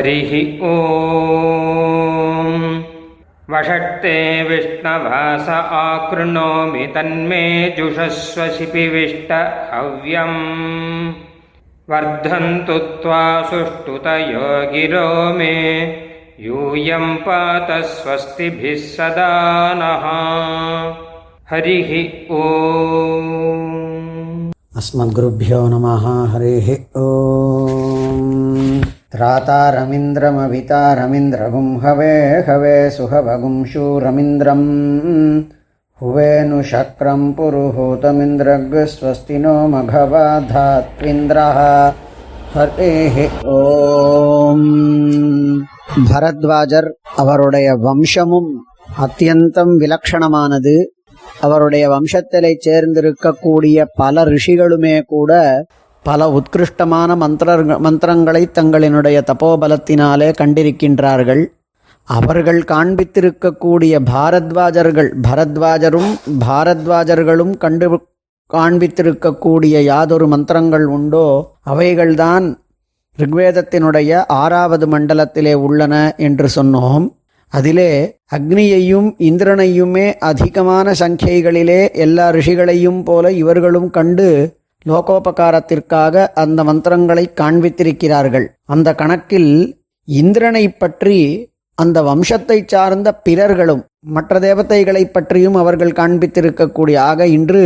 हरिः ॐ वषट्ते विष्णवास आकृणोमि तन्मे जुषस्व शिपिविष्ट हव्यम्। वर्धन्तु त्वा सुष्ठुतयो गिरो मे। यूयं पात स्वस्तिभिः सदा नः। हरिः ॐ अस्मद्गुरुभ्यो नमः हरिः ॐ त्रातारमिन्द्रमवितारमिन्द्रगुं हवे हवे सुहवगुं शूरमिन्द्रम् हुवेनुशक्रं पुरुहूतमिन्द्रग्स्वस्ति नो मघवाधात्विन्द्रः ஹரேஹ ஓம் பரத்வாஜர் அவருடைய வம்சமும் அத்தியந்தம் விலக்ஷணமானது அவருடைய வம்சத்திலே சேர்ந்திருக்கக்கூடிய பல ரிஷிகளுமே கூட பல உத்கிருஷ்டமான மந்திர மந்திரங்களை தங்களினுடைய தபோபலத்தினாலே கண்டிருக்கின்றார்கள். அவர்கள் காண்பித்திருக்கக்கூடிய பாரத்வாஜர்கள் பரத்வாஜரும் பாரத்வாஜர்களும் கண்டு காண்பித்திருக்கக்கூடிய யாதொரு மந்திரங்கள் உண்டோ அவைகள்தான் ரிக்வேதத்தினுடைய ஆறாவது மண்டலத்திலே உள்ளன என்று சொன்னோம். அதிலே அக்னியையும் இந்திரனையுமே அதிகமான சங்கைகளிலே எல்லா ரிஷிகளையும் போல இவர்களும் கண்டு லோகோபகாரத்திற்காக அந்த மந்திரங்களை காண்பித்திருக்கிறார்கள். அந்த கணக்கில் இந்திரனை பற்றி அந்த வம்சத்தை சார்ந்த பிறர்களும் மற்ற தேவதைகளை பற்றியும் அவர்கள் காண்பித்திருக்கக்கூடிய ஆக இன்று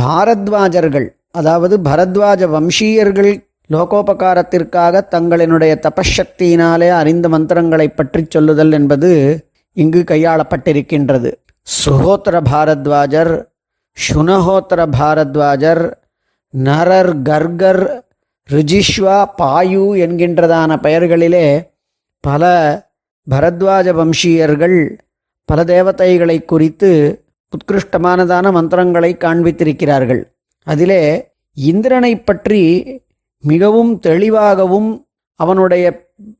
பாரத்வாஜர்கள் அதாவது பரத்வாஜ வம்சீயர்கள் லோகோபகாரத்திற்காக தங்களினுடைய தபசக்தியினாலே அறிந்த மந்திரங்களை பற்றி சொல்லுதல் என்பது இங்கு கையாளப்பட்டிருக்கின்றது. சுகோத்திர பாரத்வாஜர் சுனஹோத்திர பாரத்வாஜர் நரர் கர்கர் ரிஜிஷ்வா பாயு என்கின்றதான பெயர்களிலே பல பரத்வாஜ வம்சீயர்கள் பல தேவதைகளை குறித்து உத்கிருஷ்டமானதான மந்திரங்களை காண்பித்திருக்கிறார்கள். அதிலே இந்திரனை பற்றி மிகவும் தெளிவாகவும் அவனுடைய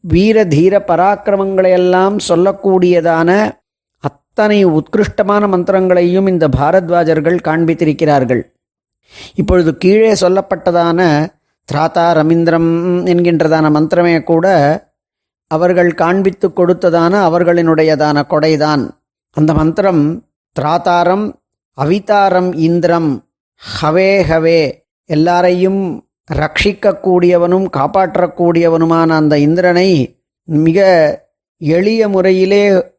வீர தீர பராக்கிரமங்களையெல்லாம் சொல்லக்கூடியதான அத்தனை உத்கிருஷ்டமான மந்திரங்களையும் இந்த பாரத்வாஜர்கள் காண்பித்திருக்கிறார்கள். இப்பொழுது கீழே சொல்லப்பட்டதான திராத்தா ரமீந்திரம் என்கின்றதான மந்திரமே கூட அவர்கள் காண்பித்து கொடுத்ததான அவர்களினுடையதான கொடைதான். அந்த மந்திரம் திராதாரம் அவிதாரம் இந்திரம் ஹவே ஹவே எல்லாரையும் ரட்சிக்கக்கூடியவனும் காப்பாற்றக்கூடியவனுமான அந்த இந்திரனை மிக எளிய முறையிலே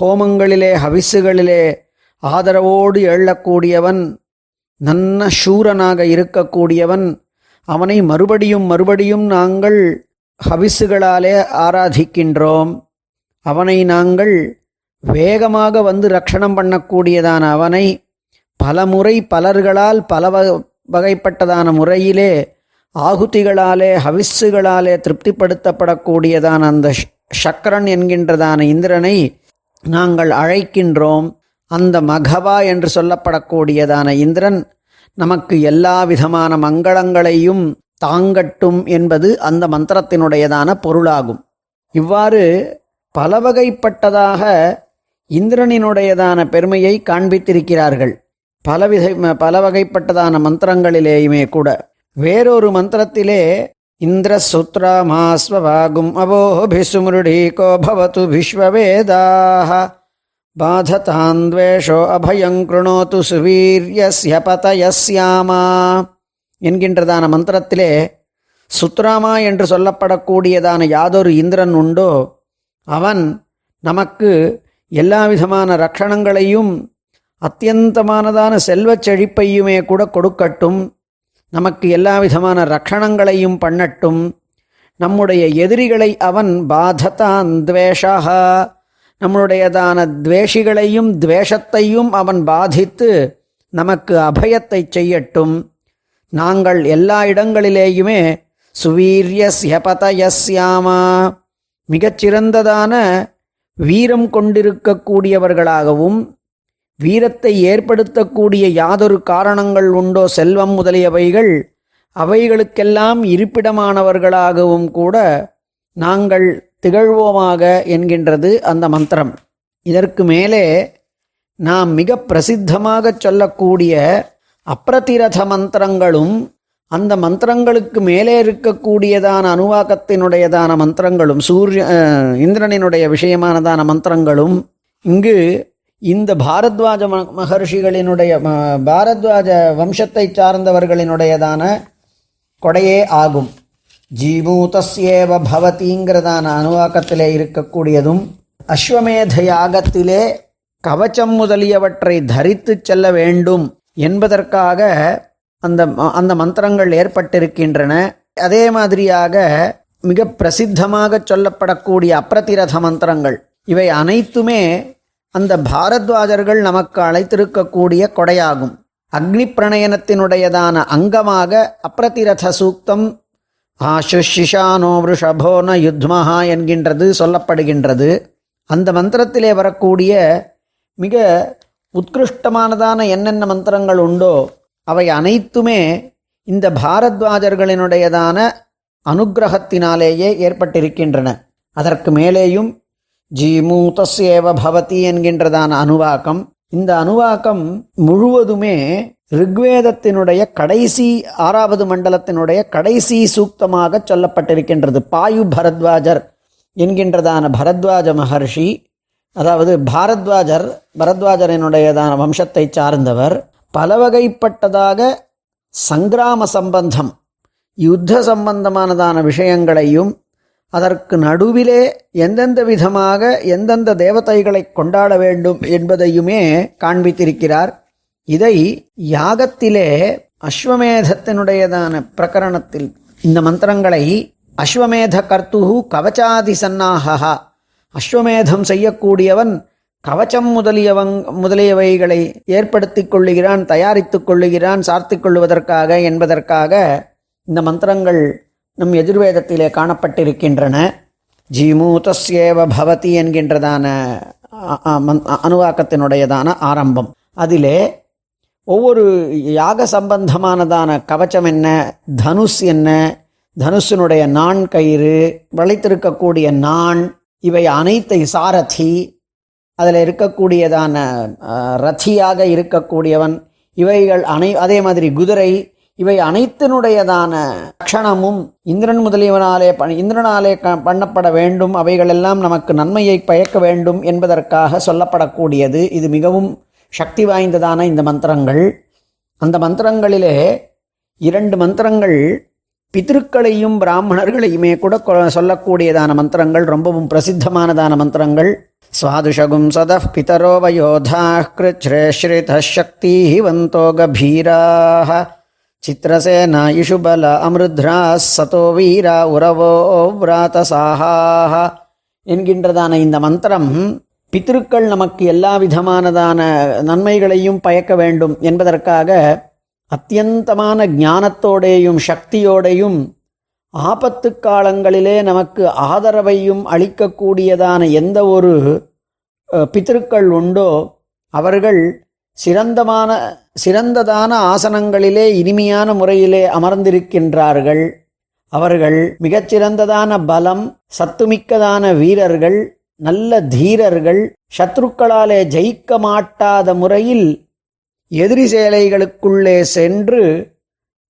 ஹோமங்களிலே ஹவிசுகளிலே ஆதரவோடு எழக்கூடியவன் நன்ன சூரனாக இருக்கக்கூடியவன் அவனை மறுபடியும் மறுபடியும் நாங்கள் ஹவிசுகளாலே ஆராதிக்கின்றோம். அவனை நாங்கள் வேகமாக வந்து ரட்சணம் பண்ணக்கூடியதான அவனை பல முறை பலர்களால் பல வகைப்பட்டதான முறையிலே ஆகுதிகளாலே ஹவிஸ்ஸுகளாலே திருப்திப்படுத்தப்படக்கூடியதான அந்த சக்கரன் என்கின்றதான இந்திரனை நாங்கள் அழைக்கின்றோம். அந்த மகவா என்று சொல்லப்படக்கூடியதான இந்திரன் நமக்கு எல்லா விதமான மங்களங்களையும் தாங்கட்டும் என்பது அந்த மந்திரத்தினுடையதான பொருளாகும். இவ்வாறு பல வகைப்பட்டதாக இந்திரனினுடையதான பெருமையை காண்பித்திருக்கிறார்கள். பலவித பல வகைப்பட்டதான மந்திரங்களிலேயுமே கூட. வேறொரு மந்திரத்திலே இந்திர சுத்ராமாஸ்வவாகும் அவோபிசுமிருடீகோ பவத்து விஸ்வவேதாக பாததாந்வேஷோ அபயங்கிருணோத்து சுவீரியஸ்ய பதயஸ்யாமா என்கின்றதான மந்திரத்திலே சுத்ராமா என்று சொல்லப்படக்கூடியதான யாதொரு இந்திரன் உண்டோ அவன் நமக்கு எல்லா விதமான ரக்ஷணங்களையும் அத்தியந்தமானதான செல்வச் செழிப்பையுமே கூட கொடுக்கட்டும் நமக்கு எல்லா விதமான ரக்ஷணங்களையும் பண்ணட்டும் நம்முடைய எதிரிகளை அவன் பாததான் துவேஷா நம்மளுடையதான துவேஷிகளையும் துவேஷத்தையும் அவன் பாதித்து நமக்கு அபயத்தை செய்யட்டும். நாங்கள் எல்லா இடங்களிலேயுமே சுவீரியஸ்யபதயஸ்யாமா. மிகச்சிறந்ததான வீரம் கொண்டிருக்கக்கூடியவர்களாகவும் வீரத்தை ஏற்படுத்தக்கூடிய யாதொரு காரணங்கள் உண்டோ செல்வம் முதலியவைகள் அவைகளுக்கெல்லாம் இருப்பிடமானவர்களாகவும் கூட நாங்கள் திகழ்வோமாக என்கின்றது அந்த மந்திரம். இதற்கு மேலே நாம் மிக பிரசித்தமாக சொல்லக்கூடிய அப்ரதிரத மந்திரங்களும் அந்த மந்திரங்களுக்கு மேலே இருக்கக்கூடியதான அனுவாக்கத்தினுடையதான மந்திரங்களும் சூரிய இந்திரனினுடைய விஷயமானதான மந்திரங்களும் இங்கு இந்த பாரத்வாஜ ம- மகர்ஷிகளினுடைய பாரத்வாஜ வம்சத்தை சார்ந்தவர்களினுடையதான கொடையே ஆகும். ஜீமூதஸ்யேவ பவதிங்கிறதான அணுவாக்கத்திலே இருக்கக்கூடியதும் அஸ்வமேத யாகத்திலே கவச்சம் முதலியவற்றை தரித்து செல்ல வேண்டும் என்பதற்காக அந்த அந்த மந்திரங்கள் ஏற்பட்டிருக்கின்றன. அதே மாதிரியாக மிக பிரசித்தமாக சொல்லப்படக்கூடிய அப்ரதிரத மந்திரங்கள் இவை அனைத்துமே அந்த பாரத்வாஜர்கள் நமக்கு அழைத்திருக்கக்கூடிய கொடையாகும். அக்னி பிரணயனத்தினுடையதான அங்கமாக அப்ரதிரத சூக்தம் ஆசுஷிஷானோ ரிஷபோ ந யுத்மஹா என்கின்றது சொல்லப்படுகின்றது. அந்த மந்திரத்திலே வரக்கூடிய மிக உத்கிருஷ்டமானதான என்னென்ன மந்திரங்கள் உண்டோ அவை அனைத்துமே இந்த பாரத்வாஜர்களினுடையதான அனுக்கிரகத்தினாலேயே ஏற்பட்டிருக்கின்றன. அதற்கு மேலேயும் ஜீமூதஸ்யேவ பவதி என்கின்றதான அனுவாக்கம் இந்த அனுவாக்கம் முழுவதுமே ரிக்வேதத்தினுடைய கடைசி ஆறாவது மண்டலத்தினுடைய கடைசி சூக்தமாக சொல்லப்பட்டிருக்கின்றது. பாயு பரத்வாஜர் என்கின்றதான பரத்வாஜ மகர்ஷி அதாவது பாரத்வாஜர் பரத்வாஜரினுடையதான வம்சத்தை சார்ந்தவர் பலவகைப்பட்டதாக சங்கிராம சம்பந்தம் யுத்த சம்பந்தமானதான விஷயங்களையும் அதற்கு நடுவிலே எந்தெந்த விதமாக எந்தெந்த தேவதைகளை கொண்டாட வேண்டும் என்பதையுமே காண்பித்திருக்கிறார். இதை யாகத்திலே அஸ்வமேதத்தினுடையதான பிரகரணத்தில் இந்த மந்திரங்களை அஸ்வமேத கர்த்து கவச்சாதி சன்னாகா அஸ்வமேதம் செய்யக்கூடியவன் கவச்சம் முதலியவங் முதலியவைகளை ஏற்படுத்தி கொள்ளுகிறான் தயாரித்து கொள்ளுகிறான் சார்த்திக் கொள்வதற்காக என்பதற்காக இந்த மந்திரங்கள் நம் எதிர்வேதத்திலே காணப்பட்டிருக்கின்றன. ஜீமூதஸ்யேவ பவதி என்கின்றதான அனுவாக்கத்தினுடையதான ஆரம்பம். அதிலே ஒவ்வொரு யாக சம்பந்தமானதான கவச்சம் என்ன? தனுஷ் என்ன? தனுஷினுடைய நான் கயிறு வளைத்திருக்கக்கூடிய நான் இவை அனைத்தை சாரதி அதில் இருக்கக்கூடியதான ரத்தியாக இருக்கக்கூடியவன் இவைகள் அனை அதே மாதிரி குதிரை இவை அனைத்தினுடையதான க்ஷணமும் இந்திரன் முதலியவனாலே பண்- இந்திரனாலே க- பண்ணப்பட வேண்டும் அவைகளெல்லாம் நமக்கு நன்மையை பயக்க வேண்டும் என்பதற்காக சொல்லப்படக்கூடியது. இது மிகவும் சக்தி வாய்ந்ததான இந்த மந்திரங்கள். அந்த மந்திரங்களிலே இரண்டு மந்திரங்கள் பித்திருக்களையும் பிராமணர்களையுமே கூட கொ- சொல்லக்கூடியதான மந்திரங்கள் ரொம்பவும் பிரசித்தமானதான மந்திரங்கள் சுவாதுஷகும் சத பிதரோ வயோதா கிருச்ரேஸ்ரித சக்திவந்தோ கபீராக சித்திரசேனா இஷுபல அமிருத்ரா சதோ வீரா உரவோ விராதசாகாக என்கின்றதான இந்த மந்திரம் பித்திருக்கள் நமக்கு எல்லா விதமானதான நன்மைகளையும் பயக்க வேண்டும் என்பதற்காக அத்தியந்தமான ஞானத்தோடேயும் சக்தியோடையும் ஆபத்து காலங்களிலே நமக்கு ஆதரவையும் அளிக்கக்கூடியதான எந்த ஒரு பித்திருக்கள் உண்டோ அவர்கள் சிறந்தமான சிறந்ததான ஆசனங்களிலே இனிமையான முறையிலே அமர்ந்திருக்கின்றார்கள். அவர்கள் மிகச்சிறந்ததான பலம் சத்துமிக்கதான வீரர்கள். நல்ல தீரர்கள் சத்ருக்களாலே ஜெயிக்க மாட்டாத முறையில் எதிரி சேலைகளுக்குள்ளே சென்று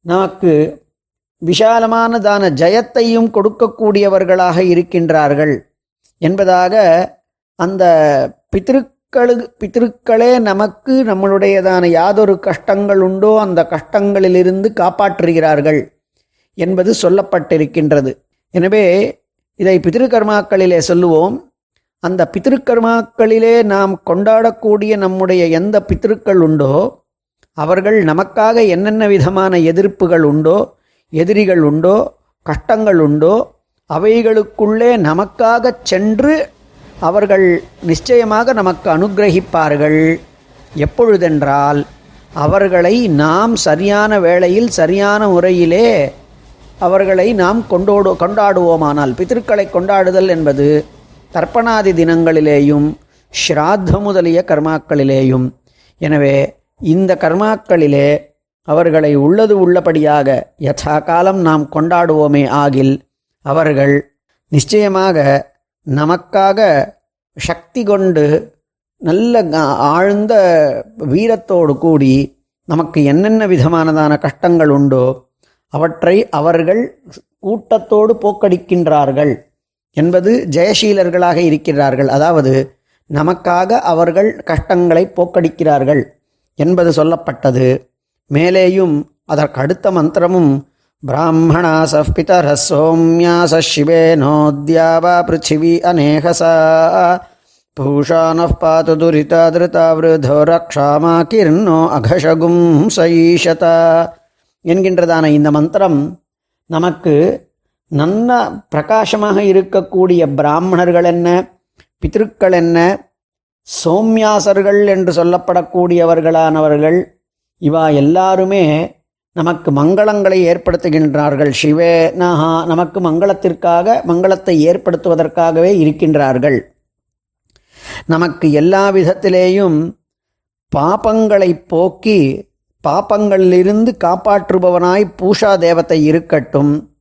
நமக்கு விஷாலமானதான ஜெயத்தையும் கொடுக்கக்கூடியவர்களாக இருக்கின்றார்கள் என்பதாக அந்த பித்திருக்களு பித்திருக்களே நமக்கு நம்மளுடையதான யாதொரு கஷ்டங்கள் உண்டோ அந்த கஷ்டங்களிலிருந்து காப்பாற்றுகிறார்கள் என்பது சொல்லப்பட்டிருக்கின்றது. எனவே இதை பித்திருக்கர்மாக்களிலே சொல்லுவோம். அந்த பித்திருக்கர்மாக்களிலே நாம் கொண்டாடக்கூடிய நம்முடைய எந்த பித்திருக்கள் உண்டோ அவர்கள் நமக்காக என்னென்ன விதமான எதிர்ப்புகள் உண்டோ எதிரிகள் உண்டோ கஷ்டங்கள் உண்டோ அவைகளுக்குள்ளே நமக்காக சென்று அவர்கள் நிச்சயமாக நமக்கு அனுக்கிரகிப்பார்கள் எப்பொழுதென்றால் அவர்களை நாம் சரியான வேளையில் சரியான முறையிலே அவர்களை நாம் கொண்டோடு கொண்டாடுவோமானால் பித்திருக்களை கொண்டாடுதல் என்பது தர்ப்பணாதி தினங்களிலேயும் ஸ்ராத்த முதலிய கர்மாக்களிலேயும். எனவே இந்த கர்மாக்களிலே அவர்களை உள்ளது உள்ளபடியாக யதா காலம் நாம் கொண்டாடுவோமே ஆகில் அவர்கள் நிச்சயமாக நமக்காக சக்தி கொண்டு நல்ல ஆழ்ந்த வீரத்தோடு கூடி நமக்கு என்னென்ன விதமானதான கஷ்டங்கள் உண்டோ அவற்றை அவர்கள் கூட்டத்தோடு போக்கடிக்கின்றார்கள். என்பது ஜெயசீலர்களாக இருக்கிறார்கள். அதாவது நமக்காக அவர்கள் கஷ்டங்களை போக்கடிக்கிறார்கள் என்பது சொல்லப்பட்டது. மேலேயும் அதற்கு அடுத்த மந்திரமும் பிராமணாச பிதர சோம்யாச சிவேனோத்யாவா பிருத்திவி அநேகசா பூஷான பாத்து துரிதா திருதாவிருதோ ரக்ஷாமா கிர்ணோ அகஷகும் சைஷதா என்கின்றதான இந்த மந்திரம் நமக்கு நல்ல பிரகாசமாக இருக்கக்கூடிய பிராமணர்கள் என்ன? பித்திருக்கள் என்ன? சோம்யாசர்கள் என்று சொல்லப்படக்கூடியவர்களானவர்கள். இவா எல்லாருமே நமக்கு மங்களங்களை ஏற்படுத்துகின்றார்கள். சிவே நஹா நமக்கு மங்களத்திற்காக மங்களத்தை ஏற்படுத்துவதற்காகவே இருக்கின்றார்கள். நமக்கு எல்லா விதத்திலேயும் பாபங்களை போக்கி பாப்பங்களிலிருந்து காப்பாற்றுபவனாய் பூஷா தேவத்தை இருக்கட்டும்.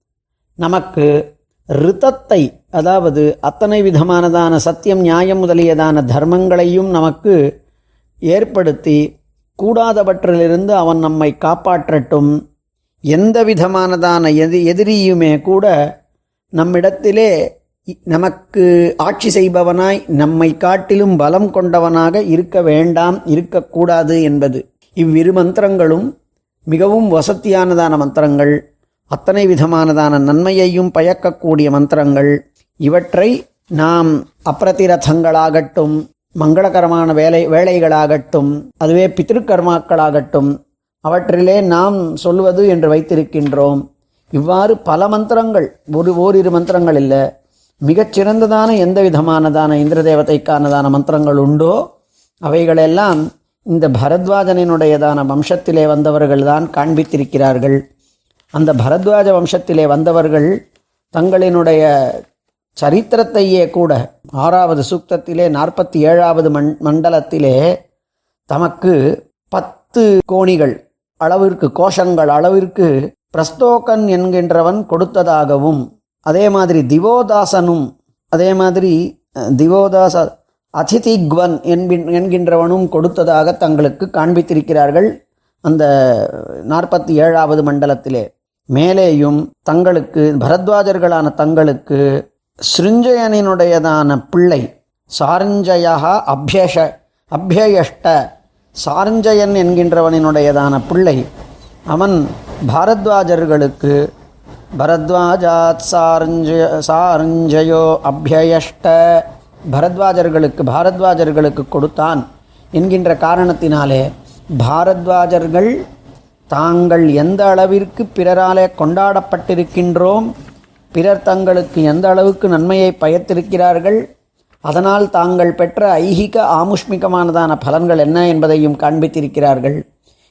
நமக்கு ரிதத்தை அதாவது அத்தனை விதமானதான சத்தியம் நியாயம் முதலியதான தர்மங்களையும் நமக்கு ஏற்படுத்தி கூடாதவற்றிலிருந்து அவன் நம்மை காப்பாற்றட்டும். எந்த விதமானதான எதி எதிரியுமே கூட நம்மிடத்திலே இ- நமக்கு ஆட்சி செய்பவனாய் நம்மை காட்டிலும் பலம் கொண்டவனாக இருக்க வேண்டாம் இருக்கக்கூடாது என்பது. இவ்விரு மந்திரங்களும் மிகவும் வசத்தியானதான மந்திரங்கள். அத்தனை விதமானதான நன்மையையும் பயக்கக்கூடிய மந்திரங்கள். இவற்றை நாம் அப்பிரதிரதங்களாகட்டும் மங்களகரமான வேலை வேலைகளாகட்டும் அதுவே பித்திருக்கர்மாக்களாகட்டும் அவற்றிலே நாம் சொல்வது என்று வைத்திருக்கின்றோம். இவ்வாறு பல மந்திரங்கள் ஒரு ஓரிரு மந்திரங்கள் இல்லை மிகச்சிறந்ததான எந்த விதமானதான இந்திர தேவதைக்கானதான மந்திரங்கள் உண்டோ அவைகளெல்லாம் இந்த பரத்வாஜனினுடையதான வம்சத்திலே வந்தவர்கள்தான் காண்பித்திருக்கிறார்கள். அந்த பரத்வாஜ வம்சத்திலே வந்தவர்கள் தங்களினுடைய சரித்திரத்தையே கூட ஆறாவது சூக்தத்திலே நாற்பத்தி ஏழாவது மண் மண்டலத்திலே தமக்கு பத்து கோணிகள் அளவிற்கு கோஷங்கள் அளவிற்கு பிரஸ்தோகன் என்கின்றவன் கொடுத்ததாகவும் அதே மாதிரி திவோதாசனும் அதே மாதிரி திவோதாச அதிதிக்வன் என்பின் என்கின்றவனும் கொடுத்ததாக தங்களுக்கு காண்பித்திருக்கிறார்கள் அந்த நாற்பத்தி ஏழாவது மண்டலத்திலே. மேலேயும் தங்களுக்கு பரத்வாஜர்களான தங்களுக்கு ஸ்ருஞ்சயனினுடையதான பிள்ளை சாரஞ்சயா அபியஷ அபியஷ்ட சாரஞ்சயன் என்கின்றவனினுடையதான பிள்ளை அவன் பாரத்வாஜர்களுக்கு பரத்வாஜாத் சாரஞ்சய சாரஞ்சயோ அபியஷ்ட பரத்வாஜர்களுக்கு பாரத்வாஜர்களுக்கு கொடுத்தான். என்கின்ற காரணத்தினாலே பாரத்வாஜர்கள் தாங்கள் எந்த அளவிற்கு பிறராலே கொண்டாடப்பட்டிருக்கின்றோம் பிறர் தங்களுக்கு எந்த அளவுக்கு நன்மையை பயத்திருக்கிறார்கள் அதனால் தாங்கள் பெற்ற ஐகிக ஆமுஷ்மிகமானதான பலன்கள் என்ன என்பதையும் காண்பித்திருக்கிறார்கள்.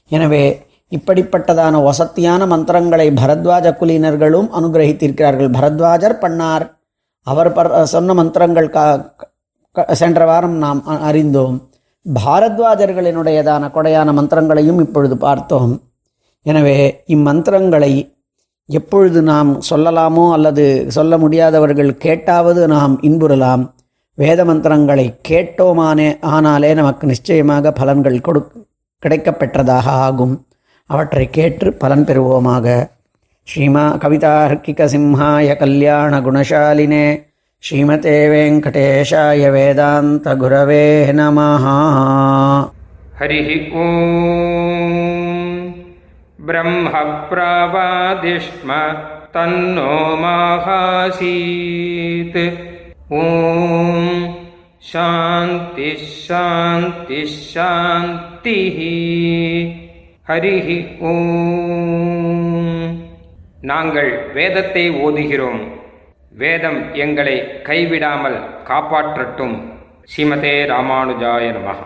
எனவே இப்படிப்பட்டதான வசத்தியான மந்திரங்களை பரத்வாஜ குலினர்களும் அனுகிரகித்திருக்கிறார்கள். பரத்வாஜர் பண்ணார். அவர் சொன்ன மந்திரங்கள் கா க- சென்ற வாரம் நாம் அ- அறிந்தோம். பாரத்வாஜர்களினுடையதான கொடையான மந்திரங்களையும் இப்பொழுது பார்த்தோம். எனவே இம்மந்திரங்களை எப்பொழுது நாம் சொல்லலாமோ அல்லது சொல்ல முடியாதவர்கள் கேட்டாவது நாம் இன்புறலாம். வேத மந்திரங்களை கேட்டோமானே ஆனாலே நமக்கு நிச்சயமாக பலன்கள் கொடு கிடைக்கப்பெற்றதாக ஆகும். அவற்றை கேட்டு பலன் பெறுவோமாக. ஸ்ரீமா கவிதார்க்கிக சிம்ஹாய கல்யாண குணசாலினே ஸ்ரீமதே வெங்கடேஷாய வேதாந்த குரவே நமஹா. ஹரி ஓம். ब्रह्मप्रावादिष्म तन्नो माहासीत् ॐ शान्तिः शान्तिः शान्तिः ஹரிः ஓம் நாங்கள் வேதத்தை ஓதுகிறோம் வேதம் எங்களை கைவிடாமல் காப்பாற்றட்டும் ஸ்ரீமதே ராமானுஜாய நமः